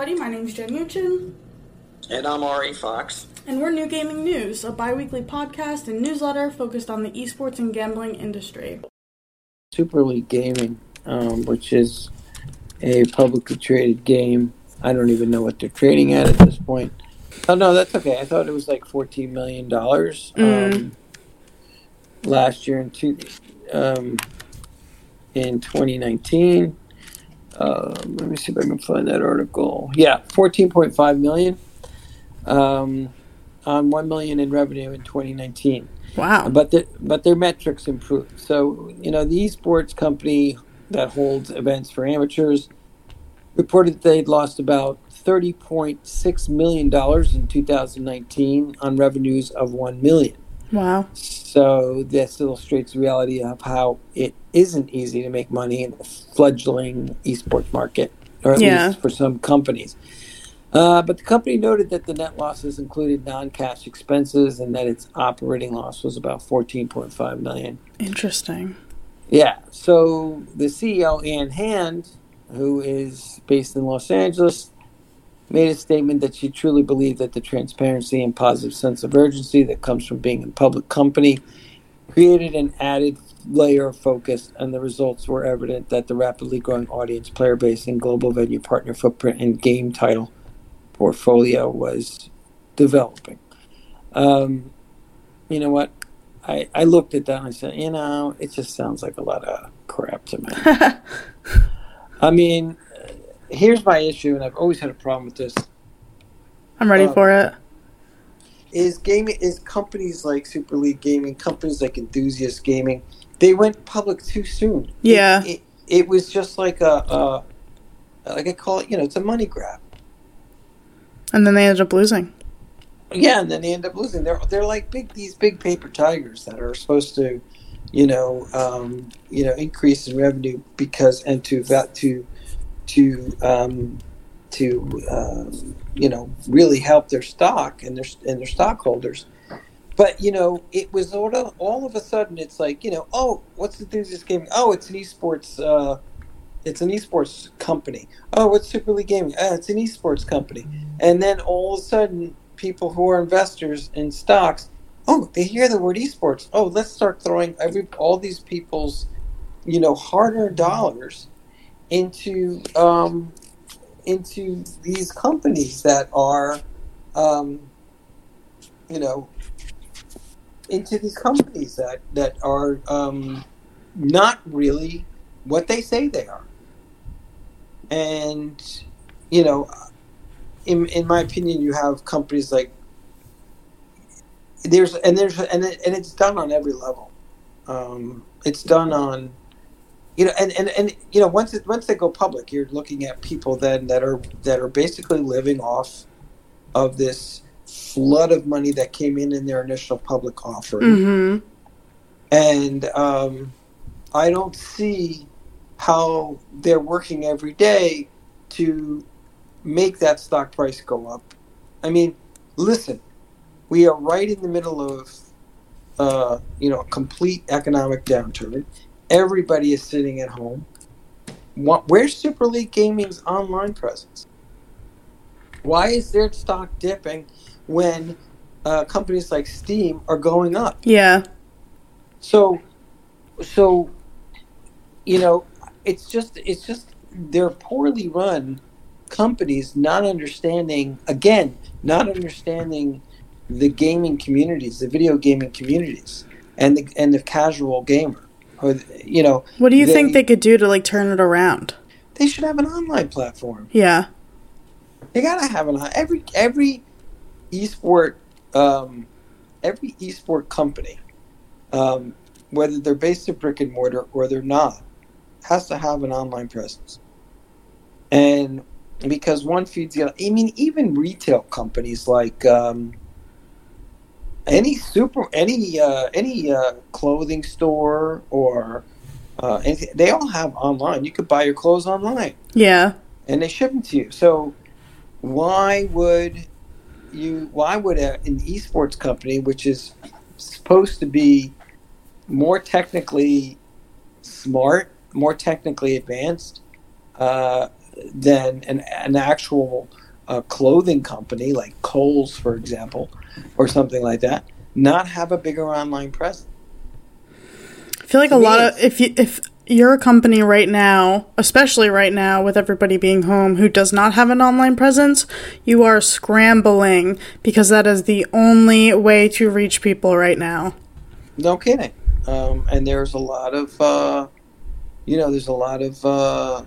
everybody. My name's Jen Uchin. And I'm Ari Fox. And we're New Gaming News, a bi weekly podcast and newsletter focused on the esports and gambling industry. Super League Gaming, um, which is a publicly traded game. I don't even know what they're trading at at this point. Oh, no, that's okay. I thought it was like $14 million Mm. um, last year in, two, um, in 2019. Um, let me see if I can find that article. Yeah, 14.5 million um, on 1 million in revenue in 2019. Wow. But the, but their metrics improved. So you know the esports company that holds events for amateurs reported they'd lost about 30.6 million dollars in 2019 on revenues of 1 million. Wow. So this illustrates the reality of how it isn't easy to make money in the fledgling esports market, or at Yeah. least for some companies. Uh, but the company noted that the net losses included non-cash expenses and that its operating loss was about 14.5 million. Interesting. Yeah. So the CEO Ann Hand, who is based in Los Angeles, made a statement that she truly believed that the transparency and positive sense of urgency that comes from being a public company created an added layer of focus, and the results were evident that the rapidly growing audience, player base, and global venue partner footprint and game title portfolio was developing. Um, you know what? I, I looked at that and I said, you know, it just sounds like a lot of crap to me. I mean, here's my issue, and I've always had a problem with this. I'm ready Um, for it. Is gaming is companies like Super League Gaming, companies like Enthusiast Gaming, they went public too soon. It- Yeah. it, it, was just like a, a like I call it, you know, it's a money grab. And then they ended up losing. Yeah, and then they end up losing. They're they're like big these big paper tigers that are supposed to, you know, um, you know, increase in revenue because and to that to to um, to um, you know really help their stock and their and their stockholders. But you know, it was all of, all of a sudden it's like you know, oh, what's the enthusiast gaming? Oh, it's an esports. Uh, it's an esports company. Oh, what's Super League Gaming? Oh, it's an esports company. And then all of a sudden, people who are investors in stocks, oh, they hear the word esports. Oh, let's start throwing every all these people's, you know, hard-earned dollars into um, into these companies that are, um, you know, into these companies that that are um, not really what they say they are. And you know, in in my opinion, you have companies like there's and there's and it, and it's done on every level. Um, it's done on you know and, and, and you know once it once they go public you're looking at people then that are that are basically living off of this flood of money that came in in their initial public offering Mm-hmm. and um, I don't see how they're working every day to make that stock price go up. I mean, listen, we are right in the middle of uh, you know a complete economic downturn. Everybody is sitting at home. Where's Super League Gaming's online presence? Why is their stock dipping when uh, companies like Steam are going up? Yeah. So, so, you know, it's just it's just they're poorly run companies, not understanding again, not understanding the gaming communities, the video gaming communities, and the and the casual gamer, or you know, What do you think they could do to like turn it around? they should have an online platform. Yeah. They gotta have an every every esport um, every esport company, um, whether they're based in brick and mortar or they're not, has to have an online presence. And because one feeds the other, I mean, even retail companies like um, any super any uh, any uh, clothing store or uh, anything, they all have online. You could buy your clothes online Yeah. and they ship them to you. So why would you? Why would a, an esports company, which is supposed to be more technically smart, more technically advanced, uh, than an, an actual uh, clothing company like Kohl's, for example, or something like that, not have a bigger online presence. I feel like a lot of if you if you're a company right now, especially right now with everybody being home who does not have an online presence, you are scrambling because that is the only way to reach people right now. No kidding. Um, and there's a lot of, uh, you know, there's a lot of. Uh,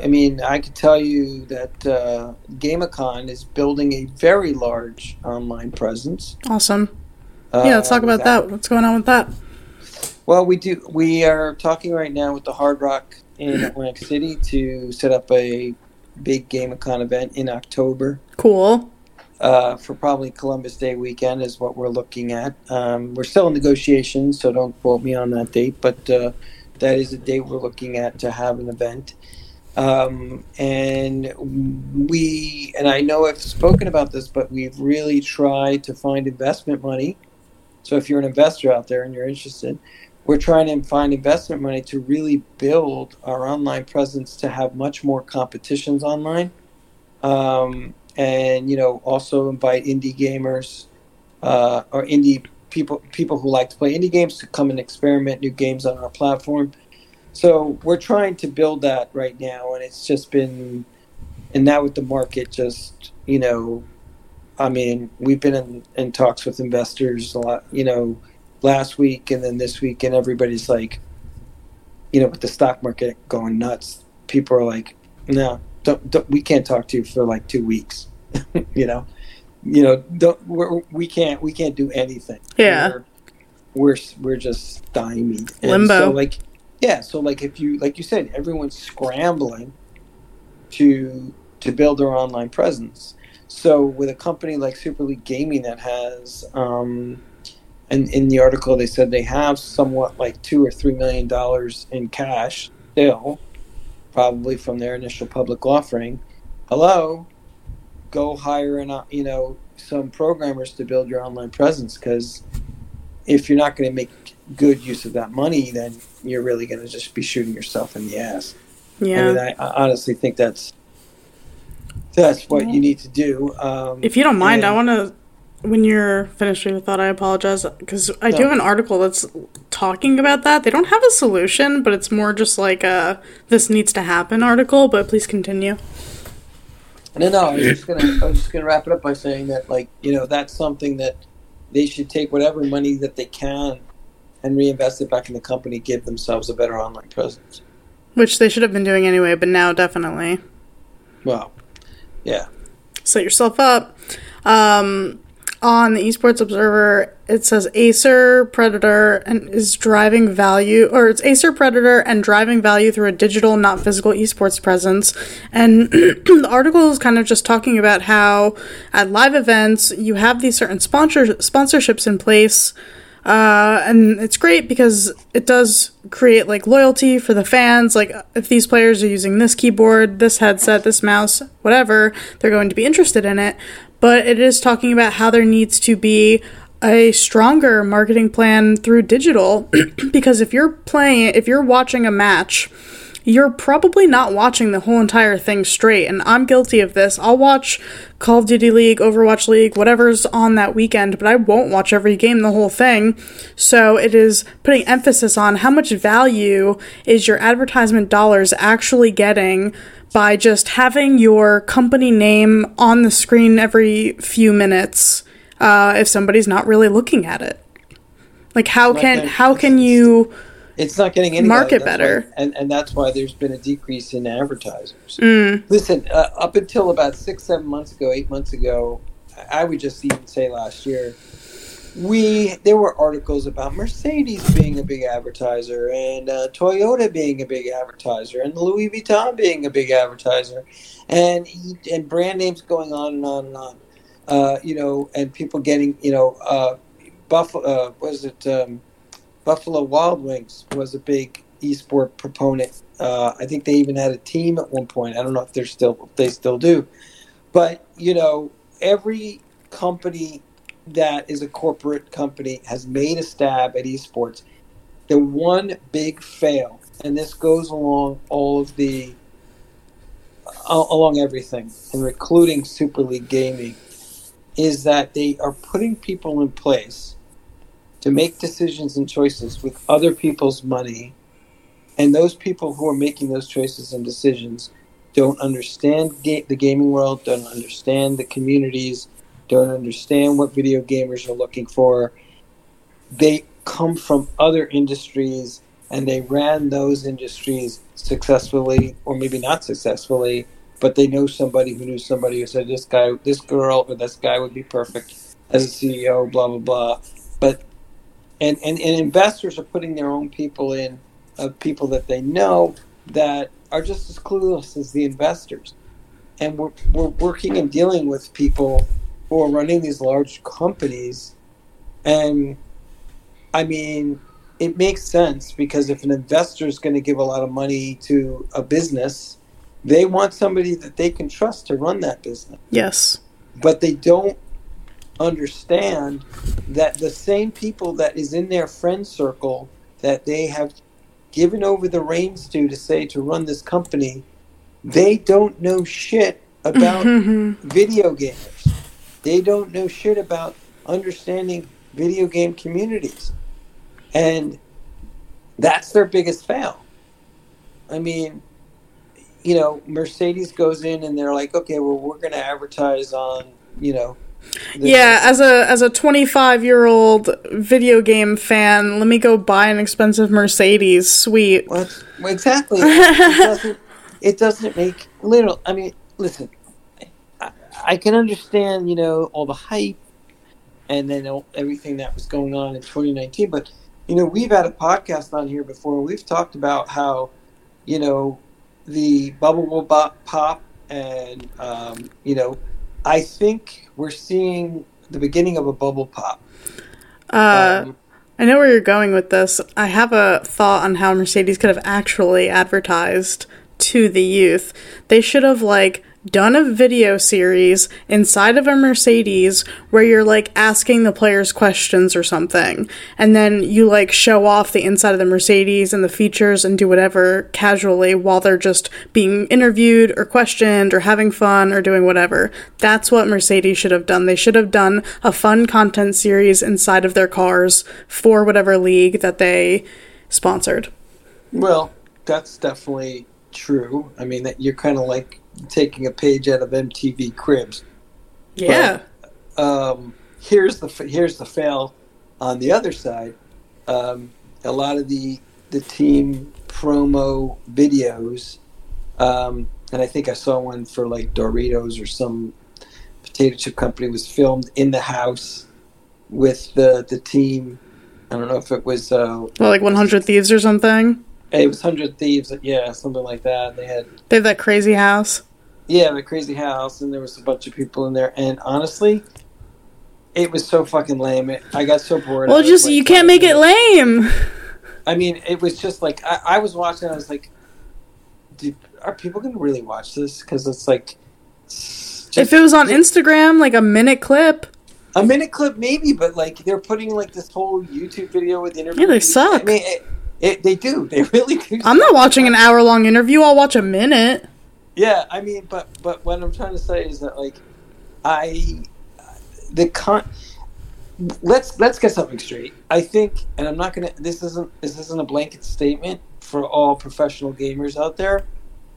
I mean, I could tell you that uh, Gamicon is building a very large online presence. Awesome. yeah, let's talk about that. What's going on with that? Well, we do. We are talking right now with the Hard Rock in Atlantic City to set up a big GameCon event in October. Cool. Uh, for probably Columbus Day weekend is what we're looking at. Um, we're still in negotiations, so don't quote me on that date, but uh, that is the date we're looking at to have an event. Um, and we, and I know I've spoken about this, but we've really tried to find investment money. So if you're an investor out there and you're interested, we're trying to find investment money to really build our online presence to have much more competitions online. Um, and you know also invite indie gamers uh, or indie people people who like to play indie games to come and experiment new games on our platform. So we're trying to build that right now, and it's just been, and now with the market, just you know, I mean, we've been in, in talks with investors a lot, you know, last week and then this week, and everybody's like, you know, with the stock market going nuts, people are like, no, don't, don't we can't talk to you for like two weeks. you know, you know, don't, we're, we can't we can't do anything. Yeah, we're we're, we're just stymied. And Limbo. So like, yeah. So like, if you like you said, everyone's scrambling to to build their online presence. So with a company like Super League Gaming that has, um, and in the article they said they have somewhat like two or three million dollars in cash still, probably from their initial public offering. Hello, go hire an uh, you know some programmers to build your online presence because if you're not going to make good use of that money, then you're really going to just be shooting yourself in the ass. Yeah. I mean, I, I honestly think that's that's what you need to do. Um, If you don't mind, I want to. When you're finished with your thought, I apologize because I do have an article that's talking about that. They don't have a solution, but it's more just like a "this needs to happen" article. But please continue. No, no. I was just gonna. I was just gonna wrap it up by saying that, like, you know, that's something that they should take whatever money that they can and reinvest it back in the company, give themselves a better online presence. Which they should have been doing anyway, but now definitely Well, yeah. set yourself up. Um, on the Esports Observer, it says Acer Predator and is driving value, or it's Acer Predator and driving value through a digital, not physical esports presence. And the article is kind of just talking about how at live events you have these certain sponsor sponsorships in place. Uh, and it's great because it does create like loyalty for the fans. Like if these players are using this keyboard, this headset, this mouse, whatever, they're going to be interested in it. But it is talking about how there needs to be a stronger marketing plan through digital because if you're playing, if you're watching a match, you're probably not watching the whole entire thing straight. And I'm guilty of this. I'll watch Call of Duty League, Overwatch League, whatever's on that weekend, but I won't watch every game, the whole thing. So it is putting emphasis on how much value is your advertisement dollars actually getting by just having your company name on the screen every few minutes uh, if somebody's not really looking at it. Like how can how can you It's not getting any Market better. why- and and that's why there's been a decrease in advertisers. mm, Listen, uh, up until about six, seven months ago, eight months ago, I would just even say last year, we there were articles about Mercedes being a big advertiser and uh, Toyota being a big advertiser and Louis Vuitton being a big advertiser, and and brand names going on and on and on. Uh, you know, and people getting you know, uh, Buffalo uh, was it um, Buffalo Wild Wings was a big esport proponent. Uh, I think they even had a team at one point. I don't know if they're still if they still do, but you know, every company that is a corporate company has made a stab at esports. The one big fail, and this goes along all of the along everything, and including Super League Gaming, is that they are putting people in place to make decisions and choices with other people's money, and those people who are making those choices and decisions don't understand ga- the gaming world, don't understand the communities, don't understand what video gamers are looking for. They come from other industries and they ran those industries successfully or maybe not successfully but they know somebody who knew somebody who said this guy this girl or this guy would be perfect as a ceo blah blah blah and and, and investors are putting their own people in of people that they know that are just as clueless as the investors and we're, we're working and dealing with people who are running these large companies and i mean it makes sense because if an investor is going to give a lot of money to a business, they want somebody that they can trust to run that business. Yes. But they don't understand that the same people that is in their friend circle that they have given over the reins to to say to run this company, they don't know shit about video games. They don't know shit about understanding video game communities. And that's their biggest fail. I mean, you know, Mercedes goes in and they're like, okay, well, we're going to advertise on, you know, yeah, as a as a 25 year old video game fan, let me go buy an expensive Mercedes. Sweet. Well, exactly. it, doesn't, it doesn't make little. I mean, listen, I, I, can understand, you know, all the hype and then everything that was going on in 2019, but you know, we've had a podcast on here before. We've talked about how, you know, the bubble will pop, and um, you know, I think we're seeing the beginning of a bubble pop. Uh, um, I know where you're going with this. I have a thought on how Mercedes could have actually advertised to the youth. They should have like done a video series inside of a Mercedes where you're like asking the players questions or something. And then you like show off the inside of the Mercedes and the features and do whatever casually while they're just being interviewed or questioned or having fun or doing whatever. That's what Mercedes should have done. They should have done a fun content series inside of their cars for whatever league that they sponsored. Well, that's definitely true. I mean, that you're kind of like taking a page out of MTV Cribs. Yeah. But, um, here's the here's the fail on the other side. Um, a lot of the the team promo videos, um, and I think I saw one for like Doritos or some potato chip company was filmed in the house with the the team. I don't know if it was uh, well, like 100 Thieves or something. It was Hundred Thieves, yeah, something like that. They had they have that crazy house. Yeah, the crazy house, and there was a bunch of people in there. And honestly, it was so fucking lame. It, I got so bored. Well, just like, you can't make it lame. I mean, it was just like I, I was watching. I was like, "Are people going to really watch this?" Because it's like, just, if it was on Instagram, like a minute clip. A minute clip, maybe, but like they're putting like this whole YouTube video with interview. Yeah, they suck. I mean, it, it, they do. They really do. I'm not watching an hour long interview. I'll watch a minute. Yeah, I mean, but but what I'm trying to say is that like, I the con. Let's let's get something straight. I think, and I'm not gonna. This isn't this isn't a blanket statement for all professional gamers out there,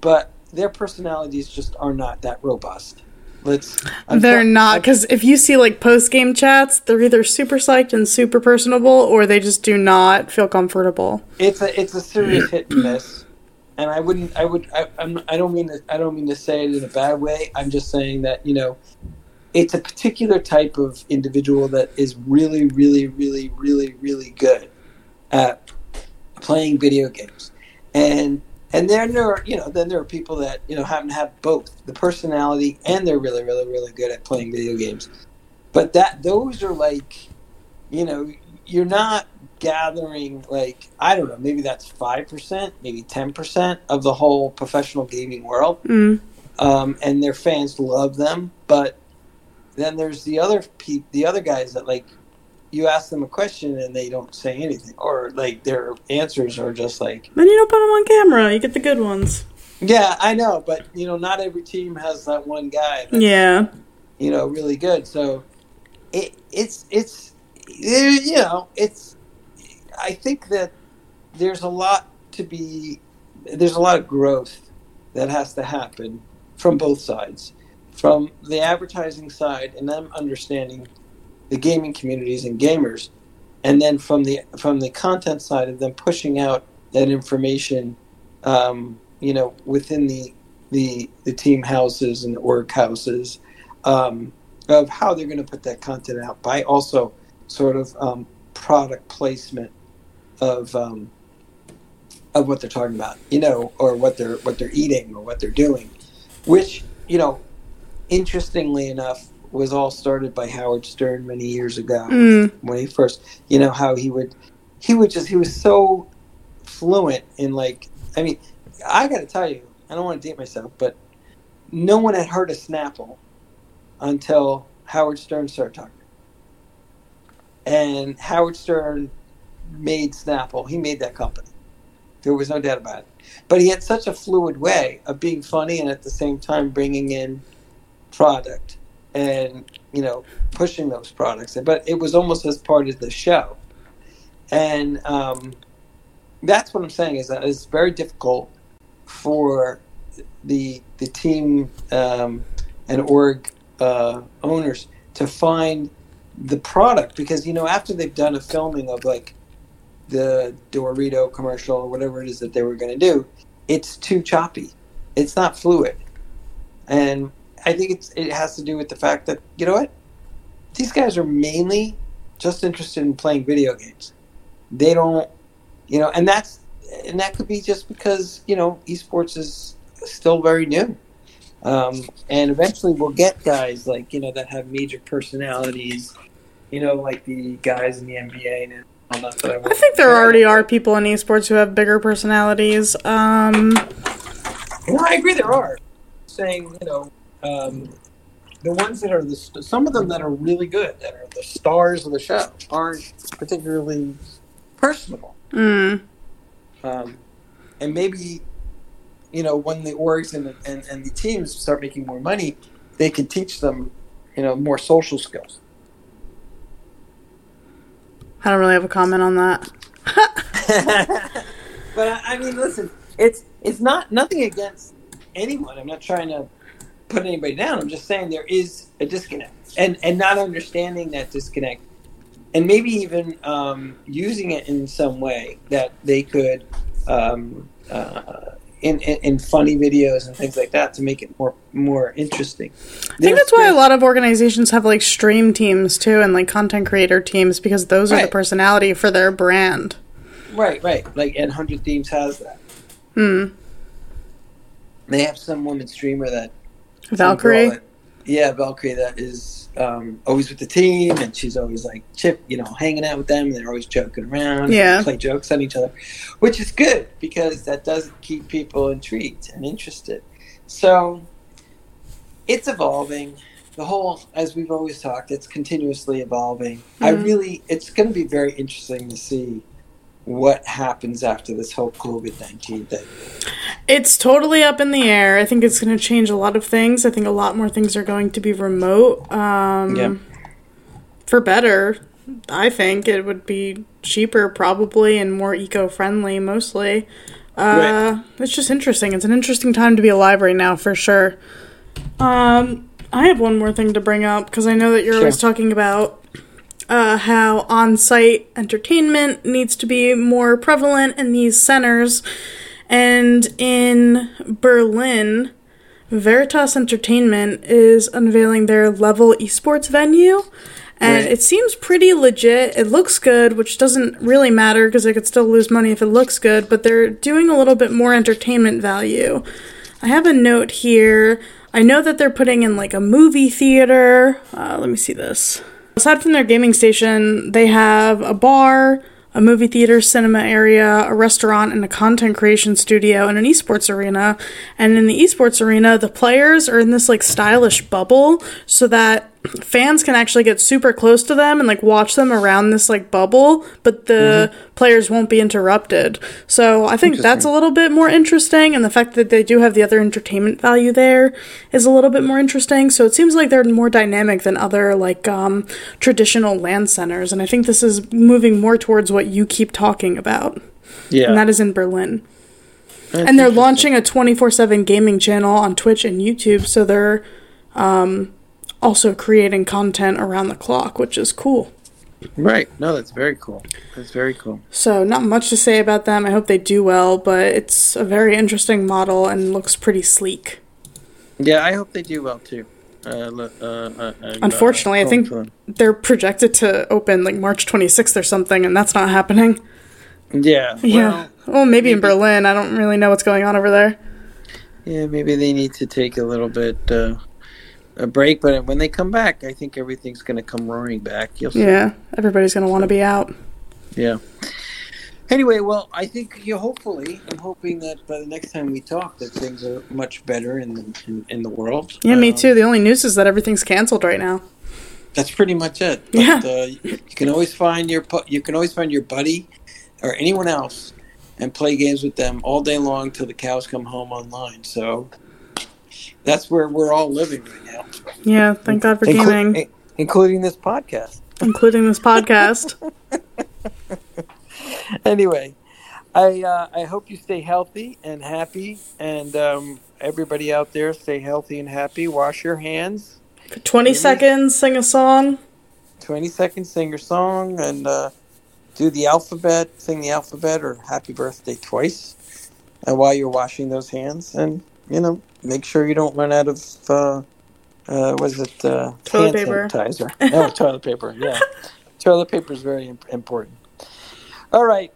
but their personalities just are not that robust. Let's. I'm they're not because if you see like post game chats, they're either super psyched and super personable, or they just do not feel comfortable. It's a it's a serious hit and miss, and I wouldn't I would I, I'm I don't mean to I don't mean to say it in a bad way. I'm just saying that you know, it's a particular type of individual that is really really really really really good at playing video games, and and then there are, you know, then there are people that, you know, happen to have both the personality and they're really, really, really good at playing video games. But that those are like, you know, you're not gathering like I don't know, maybe that's five percent, maybe ten percent of the whole professional gaming world, mm. um, and their fans love them. But then there's the other pe- the other guys that like you ask them a question and they don't say anything, or like their answers are just like. Then you don't put them on camera. You get the good ones. Yeah, I know, but you know, not every team has that one guy. Yeah. you know, really good. So it it's it's eh, you know it's I think that there's a lot to be there's a lot of growth that has to happen from both sides, from the advertising side and them understanding the gaming communities and gamers, and then from the from the content side of them pushing out that information, um, you know, within the the the team houses and the org houses um, of how they're going to put that content out by also sort of um, product placement of um, of what they're talking about, you know, or what they're what they're eating or what they're doing, which you know, interestingly enough, was all started by Howard Stern many years ago Mm. when he first, you know, how he would he would just he was so fluent in like I mean, I got to tell you, I don't want to date myself, but no one had heard of Snapple until Howard Stern started talking. And Howard Stern made Snapple. He made that company. There was no doubt about it. But he had such a fluid way of being funny and at the same time bringing in product and, you know, pushing those products. But it was almost as part of the show. And um, that's what I'm saying is that it's very difficult for the the team um, and org uh, owners to find the product because you know after they've done a filming of like the Dorito commercial or whatever it is that they were going to do, it's too choppy. It's not fluid, and I think it's it has to do with the fact that you know what these guys are mainly just interested in playing video games. They don't, you know, and that's and that could be just because you know esports is still very new. Um, and eventually we'll get guys like you know that have major personalities, you know, like the guys in the NBA and all that. that I think there already are people in esports who have bigger personalities. Um, No, I agree. There are saying you know um, the ones that are the st- some of them that are really good that are the stars of the show aren't particularly personable. mm, Um, and maybe you know when the orgs and, and and the teams start making more money, they can teach them you know more social skills. I don't really have a comment on that. but I, I mean, listen, it's it's not nothing against anyone. I'm not trying to put anybody down. I'm just saying there is a disconnect, and and not understanding that disconnect, and maybe even um, using it in some way that they could. Um, uh, in, in, in funny videos and things like that to make it more more interesting. I think that's why a lot of organizations have like stream teams too and like content creator teams because those are the personality for their brand. right, right. Like and Hundred Thieves has that. Hmm. They have some woman streamer that Valkyrae. that- yeah, Valkyrae that is um, always with the team, and she's always like chip, you know, hanging out with them. And they're always joking around, Yeah. play jokes on each other, which is good because that does keep people intrigued and interested. So it's evolving. The whole, as we've always talked, it's continuously evolving. I Mhm. really, it's going to be very interesting to see what happens after this whole COVID nineteen thing. It's totally up in the air. I think it's going to change a lot of things. I think a lot more things are going to be remote. Um, Yeah. For better, I think it would be cheaper, probably, and more eco friendly, mostly. Uh, It's just interesting. It's an interesting time to be alive right now, for sure. Um, I have one more thing to bring up because I know that you're always talking about uh, how on site entertainment needs to be more prevalent in these centers. And in Berlin, Veritas Entertainment is unveiling their level esports venue. And Right. it seems pretty legit. It looks good, which doesn't really matter because they could still lose money if it looks good, but they're doing a little bit more entertainment value. I have a note here. I know that they're putting in like a movie theater. Uh, let me see this. Aside from their gaming station, they have a bar, a movie theater, cinema area, a restaurant, and a content creation studio, and an esports arena. And in the esports arena, the players are in this like stylish bubble so that fans can actually get super close to them and like watch them around this like bubble, but the players won't be interrupted. So I think that's a little bit more interesting, and the fact that they do have the other entertainment value there is a little bit more interesting. So it seems like they're more dynamic than other like um, traditional LAN centers, and I think this is moving more towards what you keep talking about, Yeah. and that is in Berlin. That's and they're launching a 24/7 gaming channel on Twitch and YouTube, so they're um, also creating content around the clock, which is cool. Right. No, that's very cool. That's very cool. So not much to say about them. I hope they do well, but it's a very interesting model and looks pretty sleek. Yeah, I hope they do well too. Uh, uh, uh, uh, Unfortunately, I think they're projected to open like March 26th or something, and that's not happening. Yeah. yeah. Well, Well, maybe, in Berlin. I don't really know what's going on over there. yeah, maybe they need to take a little bit uh, a break, but when they come back, I think everything's going to come roaring back. You'll see. Yeah, everybody's gonna want to be out. Yeah. Anyway, well, I think you hopefully, I'm hoping that by the next time we talk, that things are much better in the in, in the world. Yeah, me Um, too. The only news is that everything's canceled right now. That's pretty much it. But, Yeah. Uh, you can always find your you can always find your buddy or anyone else and play games with them all day long till the cows come home online. So that's where we're all living right now, Yeah, thank God for Inclu- gaming, in- including this podcast. including this podcast. anyway, I uh, I hope you stay healthy and happy, and um, everybody out there stay healthy and happy. Wash your hands. For 20 seconds, sing a song. Twenty seconds, sing your song, and uh, do the alphabet. Sing the alphabet or happy birthday twice, and while you're washing those hands, and you know, make sure you don't run out of. Uh, uh, was it uh, Toilet paper. sanitizer? No, toilet paper. Yeah, toilet paper is very important. All right.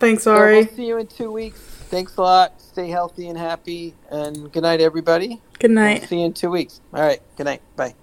Thanks, So Ari. we'll see you in two weeks. Thanks a lot. Stay healthy and happy. And good night, everybody. Good We'll night. see you in two weeks. All right. Good night. Bye.